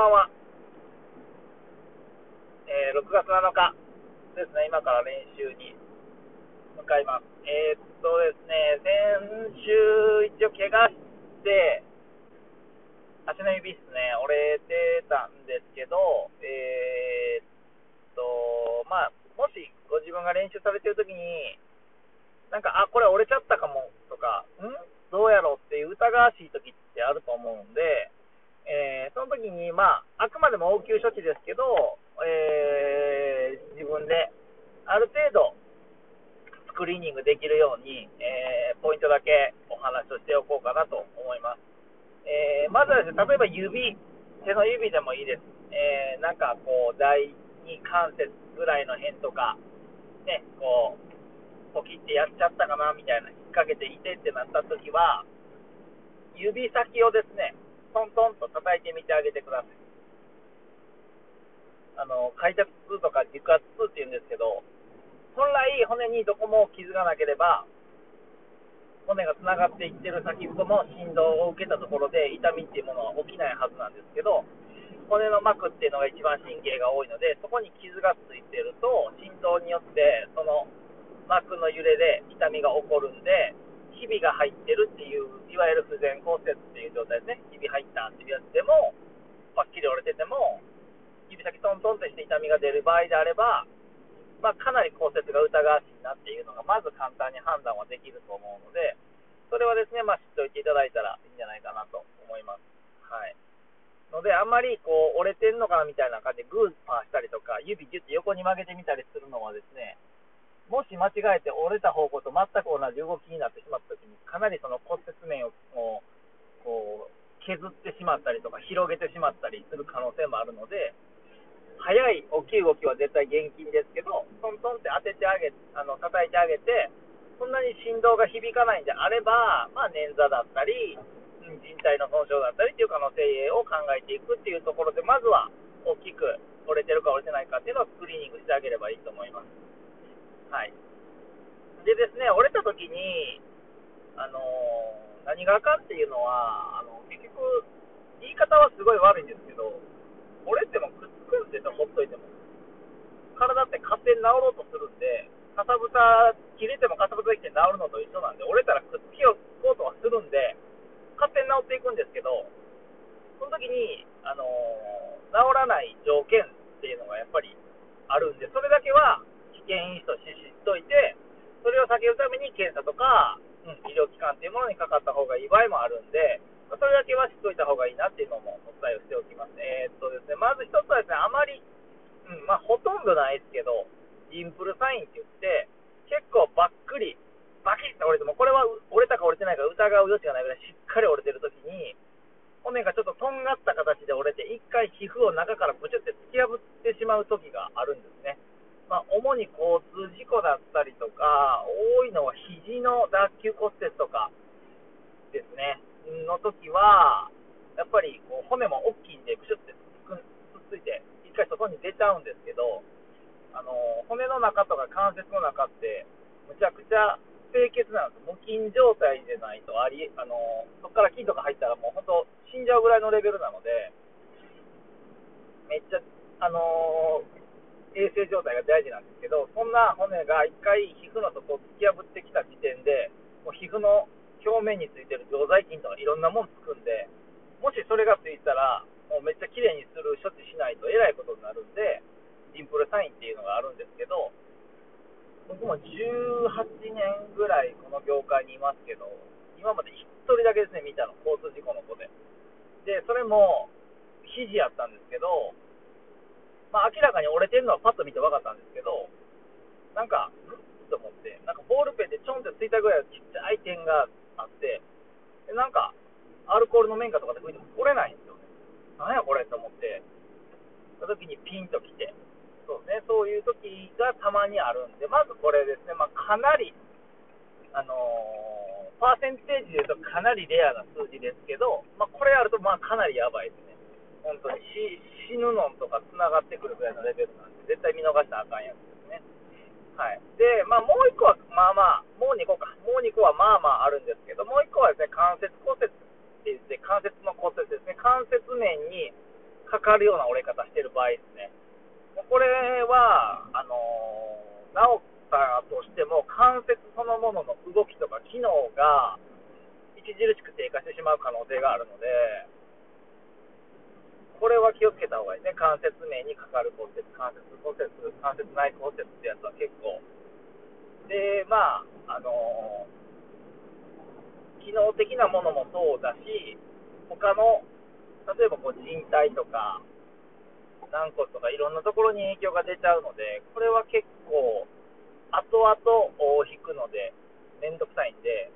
ばんは。えー、6月7日ですね、今から練習に向かいます。えー、っとですね、先週一応怪我して、足の指っすね、折れてたんですけど、えー、っと、まあ、もしご自分が練習されてるときに、なんか、あ、これ折れちゃったかもとか、ん？どうやろうっていう疑わしい時ってあると思うんで、えー、その時に、まあ、あくまでも応急処置ですけど、えー、自分である程度スクリーニングできるように、えー、ポイントだけお話をしておこうかなと思います。え、まずはですね、例えば指、手の指でもいいです。え、なんかこう、第二関節ぐらいの辺とか、ね、こう、ポキってやっちゃったかなみたいな、引っ掛けていてってなった時は、指先をですね、てみてあげてください。あの、開脚痛とか軸圧痛って言うんですけど、本来骨にどこも傷がなければ、骨がつながっていってる先ほども振動を受けたところで痛みっていうものは起きないはずなんですけど、骨の膜っていうのが一番神経が多いので、そこに傷がついてると、振動によってその膜の揺れで痛みが起こるんで、ひびが入ってるっていう、いわゆる不全骨折っていう状態ですね。ひび入ったっていうやつでも、パッキリ折れてても、指先トントンとして痛みが出る場合であれば、まあ、かなり骨折が疑わしいなっていうのが、まず簡単に判断はできると思うので、それはですね、まあ、知っておいていただいたらいいんじゃないかなと思います。はい。ので、あんまりこう折れてんのかなみたいな感じでグーパーしたりとか、指ギュッて横に曲げてみたりするのはですね、もし間違えて折れた方向と全く同じ動きになってしまったときに、かなりその骨折面をこう削ってしまったりとか、広げてしまったりする可能性もあるので、速い大きい動きは絶対厳禁ですけど、トントンって当ててあげ、あの叩いてあげて、そんなに振動が響かないんであれば、まあ、捻挫だったり、人体の損傷だったりっていう可能性を考えていくっていうところで、まずは大きく折れてるか折れてないかっていうのをスクリーニングしてあげればいいと思います。はい。でですね、折れた時に、あのー、何があかんっていうのは、あの結局、言い方はすごい悪いんですけど、折れてもくっつくんですよ、ほっといても。体って勝手に治ろうとするんで、かさぶた切れてもかさぶたできて治るのと一緒なんで、折れたらくっつけようとはするんで、勝手に治っていくんですけど、その時に、あのー、治らない条件っていうのがやっぱりあるんで、それだけは危険因としといて、それを避けるために検査とか、うん、医療機関っていうものにかかった方がいい場合もあるんで、まそれだけは知っておいた方がいいなっていうのもお伝えをしておきます。えー、っとですね、まず一つはですね、あまり、うん、まあ、ほとんどないですけど、インプルサインって言って、結構ばっくり、バキッと折れても、これは折れたか折れてないか疑う余地がないぐらいしっかり折れてるときに、骨がちょっととんがった形で折れて、一回皮膚を中からブチュって突き破ってしまう時があるんですね。まあ、主に交通事故だったりとか、多いのは肘の脱臼骨折とかですね。の時は、やっぱりこう骨も大きいんで、くしゅってくっついて、一回外に出ちゃうんですけど、あの骨の中とか関節の中って、むちゃくちゃ清潔なんです無菌状態でないとあり、あのそこから菌とか入ったらもう本当死んじゃうぐらいのレベルなので、めっちゃ、あの衛生状態が大事なんですけど、そんな骨が一回皮膚のとこを突き破ってきた時点で、もう皮膚の表面についてる常在菌とかいろんなもんつくんで、もしそれがついたら、もうめっちゃ綺麗にする処置しないとえらいことになるんで、インプルサインっていうのがあるんですけど、僕も18年ぐらいこの業界にいますけど、今まで1人だけですね、見たの、交通事故の子で。で、それも、肘やったんですけど、まあ、明らかに折れてるのはパッと見て分かったんですけど、なんか、んと思って、なんかボールペンでちょんってついたぐらいのちっちゃい点があって、でなんか、アルコールの綿花とかで拭いても取れないんですよね。なんやこれと思って、その時にピンときて、そうね、そういう時がたまにあるんで、まずこれですね、まあ、かなり、あのー、パーセンテージで言うとかなりレアな数字ですけど、まあ、これあるとまあかなりやばいですね。本当に死ぬのんとかつながってくるぐらいのレベルなんで、絶対見逃したらあかんやつですね。はい。で、まあ、もう1個は、まあまあ、もう2個か。もう2個はまあまああるんですけど、もう1個はですね、関節骨折って言って、関節の骨折ですね。関節面にかかるような折れ方してる場合ですね。これは、あのー、治ったとしても、関節そのものの動きとか機能が著しく低下してしまう可能性があるので、これは気をつけた方がいいね。関節面にかかる骨折、関節骨折、関節内骨折ってやつは結構。で、まあ、あのー、機能的なものもそうだし、他の、例えばこう人体とか、軟骨とかいろんなところに影響が出ちゃうので、これは結構、後々引くので、めんどくさいんで、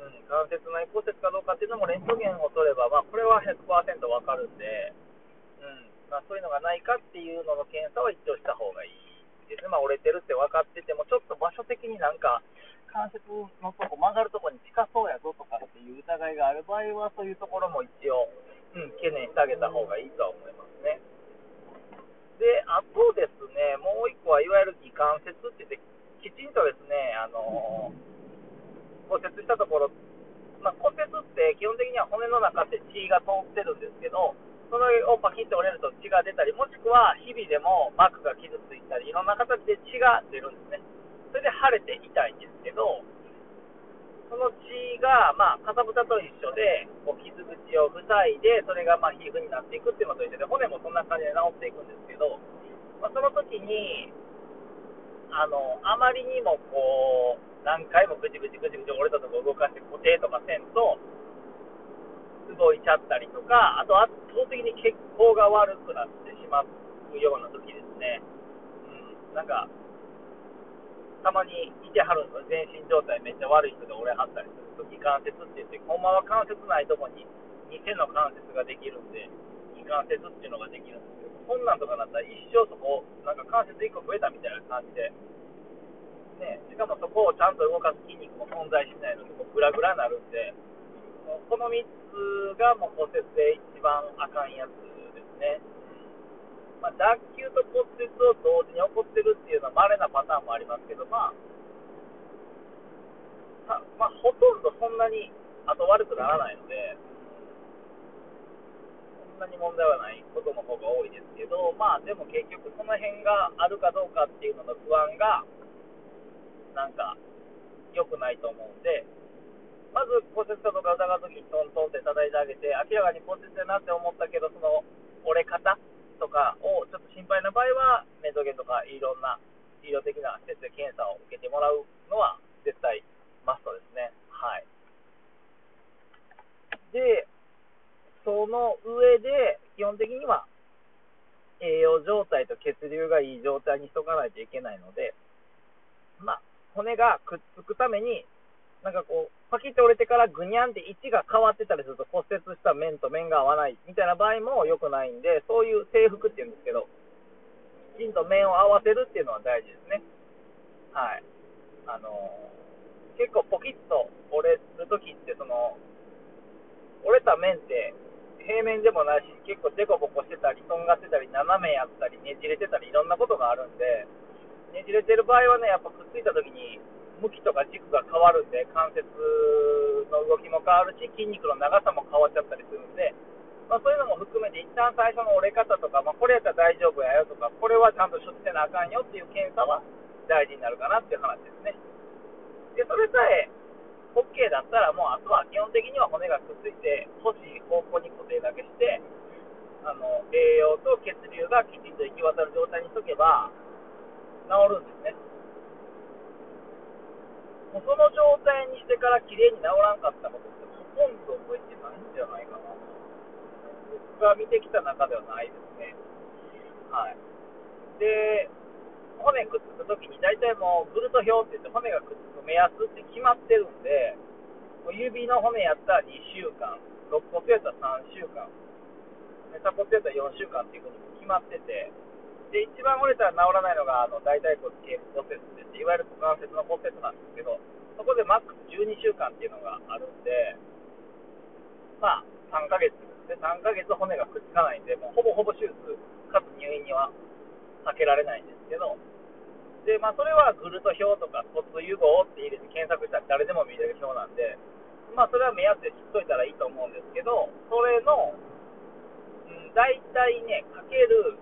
うん、関節内骨折かどうかっていうのもレントゲンを取れば、まあ、これは100%わかるんで、まあ、そういうのがないかっていうのの検査は一応した方がいいですね、まあ、折れてるって分かってても、ちょっと場所的になんか、関節のとこ、曲がるとこに近そうやぞとかっていう疑いがある場合は、そういうところも一応、うん、懸念してあげた方がいいとは思いますね。で、あとですね、もう一個はいわゆる義関節って言って、きちんとですね、あの、骨折したところ、まあ、骨折って基本的には骨の中って血が通ってるんですけど、それをパキッと折れると血が出たり、もしくは日々でも膜が傷ついたり、いろんな形で血が出るんですね。それで腫れて痛いんですけど、その血が、まあ、かさぶたと一緒で、こう傷口を塞いで、それがまあ皮膚になっていくっていうのと一緒で、骨もそんな感じで治っていくんですけど、まあ、その時に、あの、あまりにもこう、何回もぐちぐちぐちぐち折れたとこ動かして固定とかせんと、動いちゃったりとか、あと圧倒的に血行が悪くなってしまうような時ですね。うん、なんか、たまにいてはるんです。全身状態めっちゃ悪い人で折れはったりすると、気関節って言って、ほんまは関節ないとこに偽の関節ができるんで、気関節っていうのができるんですけど、こんなんとかなったら一生そこ、なんか関節1個増えたみたいな感じで、ね、しかもそこをちゃんと動かす筋肉も存在しないので、こうグラグラになるんで、この3つがもう骨折で一番あかんやつですね。まあ、脱臼と骨折を同時に起こってるっていうのは稀なパターンもありますけど、まあ、まあ、ほとんどそんなに後悪くならないので、そんなに問題はないことの方が多いですけど、まあでも結局その辺があるかどうかっていうのの不安が、なんか良くないと思うんで、まず骨折かどうか疑うときにトントンって叩いてあげて、明らかに骨折だなって思ったけど、その折れ方とかをちょっと心配な場合は、メントゲとかいろんな医療的な施設で検査を受けてもらうのは絶対マストですね。はい。で、その上で、基本的には栄養状態と血流がいい状態にしとかないといけないので、まあ、骨がくっつくためになんかこう、パキッと折れてからぐにゃんって位置が変わってたりすると骨折した面と面が合わないみたいな場合も良くないんで、そういう制服っていうんですけど、きちんと面を合わせるっていうのは大事ですね。はい。あのー、結構ポキッと折れるときって、その、折れた面って平面でもないし、結構デコボコしてたり、とんがってたり、斜めやったり、ねじれてたり、いろんなことがあるんで、ねじれてる場合はね、やっぱくっついたときに、向きとか軸が変わるんで、関節の動きも変わるし、筋肉の長さも変わっちゃったりするんで、まあ、そういうのも含めて、一旦最初の折れ方とか、まあ、これやったら大丈夫やよとか、これはちゃんと処置せなあかんよっていう検査は大事になるかなっていう話ですね。で、それさえ OK だったら、もうあとは基本的には骨がくっついて、欲しい方向に固定だけして、あの栄養と血流がきちんと行き渡る状態にしとけば、治るんですね。その状態にしてから綺麗に治らんかったことってほとんど覚えてないんじゃないかな。僕が見てきた中ではないですね。はい。で、骨くっつくときに大体もうグルト表って言って骨がくっつく目安って決まってるんで、指の骨やったら2週間、肋骨やったら3週間、メタ骨やったら4週間っていうことも決まってて、で、一番折れたら治らないのが、あの大腿骨頸部骨折ですいわゆる股関節の骨折なんですけど、そこでマックス12週間っていうのがあるんで、まあ、3ヶ月で3ヶ月骨がくっつかないんで、もうほぼほぼ手術、かつ入院には避けられないんですけど、で、まあ、それはグルト表とか骨融合って入れて検索したら誰でも見れる表なんで、まあ、それは目安で知っといたらいいと思うんですけど、それの、うん、大体ね、かける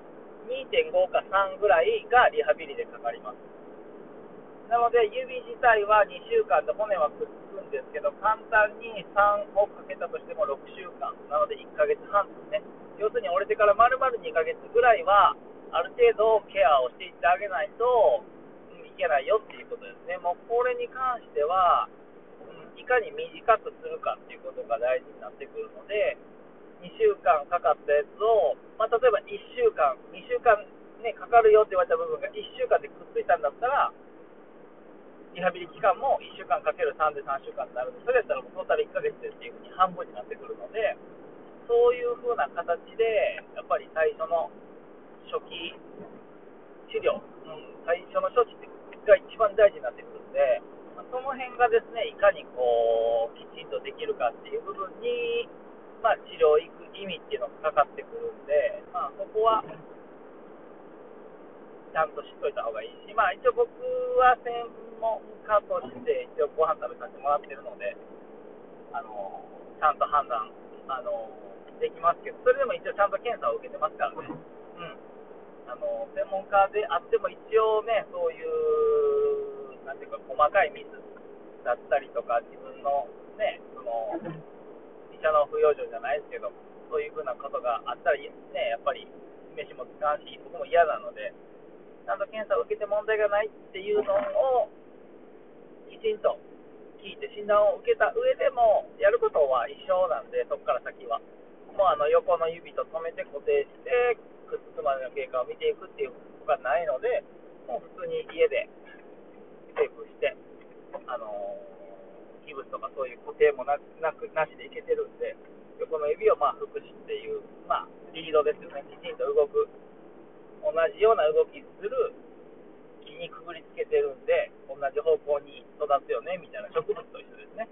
2.5か3ぐらいがリハビリでかかります。なので、指自体は2週間で骨はくっつくんですけど、簡単に3をかけたとしても6週間、なので1ヶ月半ですね。要するに折れてから丸々2ヶ月ぐらいは、ある程度ケアをしていってあげないと、うん、いけないよっていうことですね。もうこれに関しては、うん、いかに短くするかっていうことが大事になってくるので、2週間かかったやつを、まあ、例えば1週間、2週間、ね、かかるよって言われた部分が1週間でくっついたんだったら、リハビリ期間も1週間かける3で3週間になる。ので、それやったらもうトータル1ヶ月でっていうふうに半分になってくるので、そういうふうな形で、やっぱり最初の初期治療、うん、最初の処置が一番大事になってくるので、まあ、その辺がですね、いかにこう、きちんとできるかっていう部分に、まあ、治療行く意味っていうのがかかってくるんで、まあ、そこは、ちゃんと知っといた方がいいし、まあ、一応僕は専門家として一応ご飯食べさせてもらってるので、あのちゃんと判断、あのできますけど、それでも一応ちゃんと検査を受けてますからね。うん。あの専門家であっても一応ね、そういう、なんていうか、細かいミスだったりとか、自分のね、その、医者の不養生じゃないですけど、そういうふうなことがあったら、ね、やっぱり飯も使わんし、僕も嫌なので、ちゃんと検査を受けて問題がないっていうのをきちんと聞いて診断を受けた上でもやることは一緒なんでそこから先は。もうあの横の指と止めて固定してくっつくまでの経過を見ていくっていうことがないのでもう普通に家でテープしてあのー、器物とかそういう固定もなくなしでいけてるんで横の指をまあ福祉っていう、まあ、リードですよねきちんと動く同じような動きする木にくぐりつけてるんで、同じ方向に育つよねみたいな植物と一緒ですね。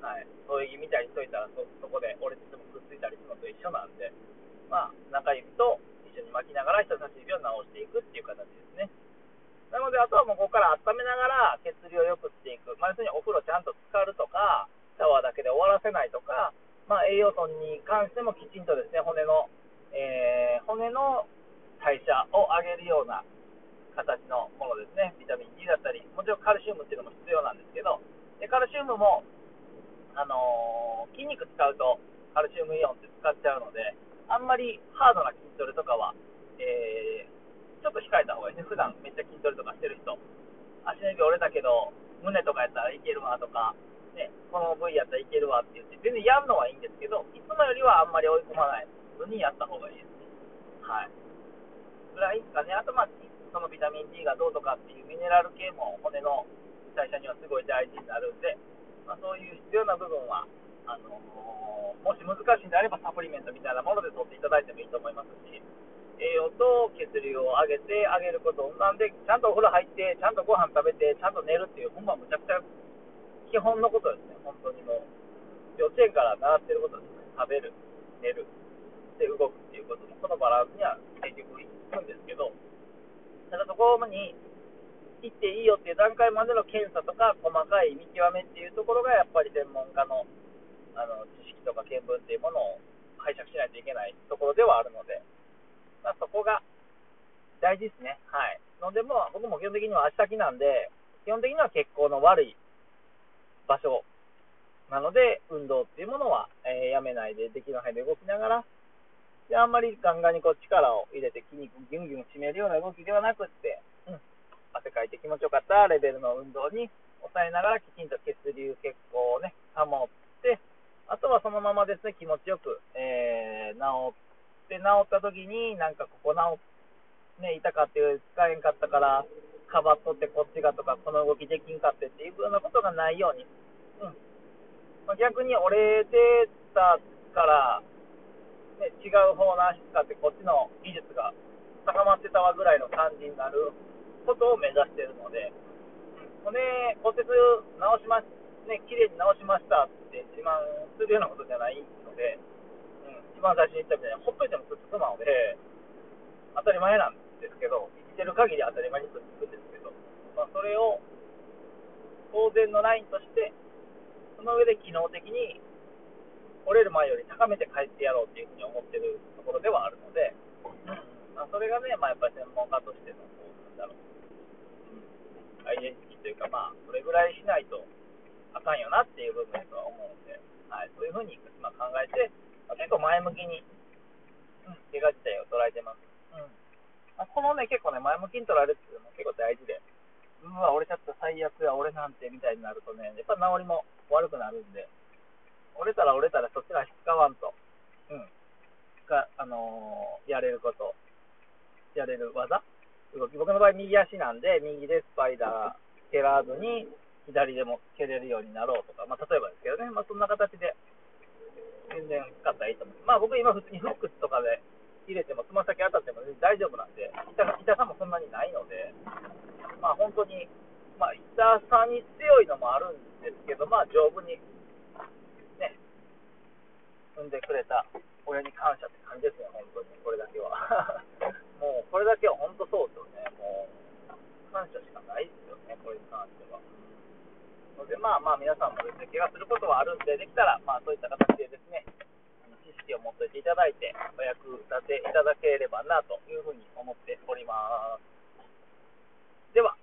はい、そういうみたいにしといたらそ、そこで折れててもくっついたりするのと一緒なんで、まあ、中指と一緒に巻きながら人差し指を直していくっていう形ですね。なので、あとはもうここから温めながら血流を良くしていく。まあ、要するにお風呂ちゃんと浸かるとか、シャワーだけで終わらせないとか、まあ、栄養素に関してもきちんとですね、骨の、えー、骨の代謝を上げるような形のものですね、ビタミン D だったり、もちろんカルシウムっていうのも必要なんですけど、でカルシウムも、あのー、筋肉使うとカルシウムイオンって使っちゃうので、あんまりハードな筋トレとかは、えー、ちょっと控えた方がいい普段めっちゃ筋トレとかしてる人、足の指折れたけど、胸とかやったらいけるわとか、ね、この部位やったらいけるわって言って、全然やるのはいいんですけど、いつもよりはあんまり追い込まない普通にやった方がいいですね。はい。ぐらいですかね。あと、まあ、そのビタミン D がどうとかっていうミネラル系も骨の代謝にはすごい大事になるんで、まあ、そういう必要な部分は、あのー、もし難しいんであればサプリメントみたいなもので取っていただいてもいいと思いますし、栄養と血流を上げてあげることなんで、ちゃんとお風呂入って、ちゃんとご飯食べて、ちゃんと寝るっていう、ほんまむちゃくちゃ基本のことですね、本当にもう。幼稚園から習ってることですね。食べる、寝る、で動くっていうことの、このバランスには結局いくんですけど、ただそこに行っていいよっていう段階までの検査とか、細かい見極めっていうところが、やっぱり専門家のあの知識とか見聞っていうものを解釈しないといけないところではあるので、まあ、そこが大事ですね。はい。ので、も僕も基本的には足先なんで、基本的には血行の悪い場所なので、運動っていうものは、えー、やめないで、できる範囲で動きながら、で、あんまりガンガンにこう力を入れて筋肉ギュンギュン締めるような動きではなくって、うん、汗かいて気持ちよかったレベルの運動に抑えながらきちんと血流、血行をね、保って、あとはそのままですね、気持ちよく、えー、治って、治った時に、なんかここ治ね、痛かって使えんかったから、かばっとってこっちがとか、この動きできんかってっていうふうなことがないように、うん。ま、逆に折れてたから、ね、違う方の足使ってこっちの技術が高まってたわぐらいの感じになることを目指してるので、うん、骨骨折直しまね、綺麗に直しましたって自慢するようなことじゃないので、一番最初に言ったみたいに、ほっといてもくっつくなので、当たり前なんですけど、生きてる限り当たり前にくっつくんですけど、まあ、それを当然のラインとして、その上で機能的に折れる前より高めて帰ってやろうっていうふうに思ってるところではあるので、まあ、それがね、まあ、やっぱり専門家としての、こう、なんだろう、うん、アイデンティティというか、まあ、それぐらいしないとあかんよなっていう部分だとは思うんで、はい、そういうふうに今考えて、結構前向きに、うん、怪我自体を捉えてます。うん。まあ、このね、結構ね、前向きに捉えるっていうのも結構大事で、うわ、俺ちょっと最悪や、俺なんてみたいになるとね、やっぱ治りも悪くなるんで、折れたら折れたらそっちが使わんと、うん、が、あのー、やれること、やれる技。動き。僕の場合、右足なんで、右でスパイダー蹴らずに、左でも蹴れるようになろうとか、まあ、例えばですけどね、まあ、そんな形で、全然使ったらいいと思う。まあ、僕今普通にフックスとかで入れても、つま先当たっても大丈夫なんで、痛痛さもそんなにないので、まあ、本当に、まあ、痛さに強いのもあるんですけど、まあ、丈夫に、ね、産んでくれた親に感謝って感じですね、本当に、これだけは。もう、これだけは本当そうですよね、もう、感謝しかないですよね、これに関しては。ので、まあまあ皆さんもですね、怪我することはあるんで、できたら、まあそういった形でですね、知識を持っていていただいて、お役立ていただければなというふうに思っております。では。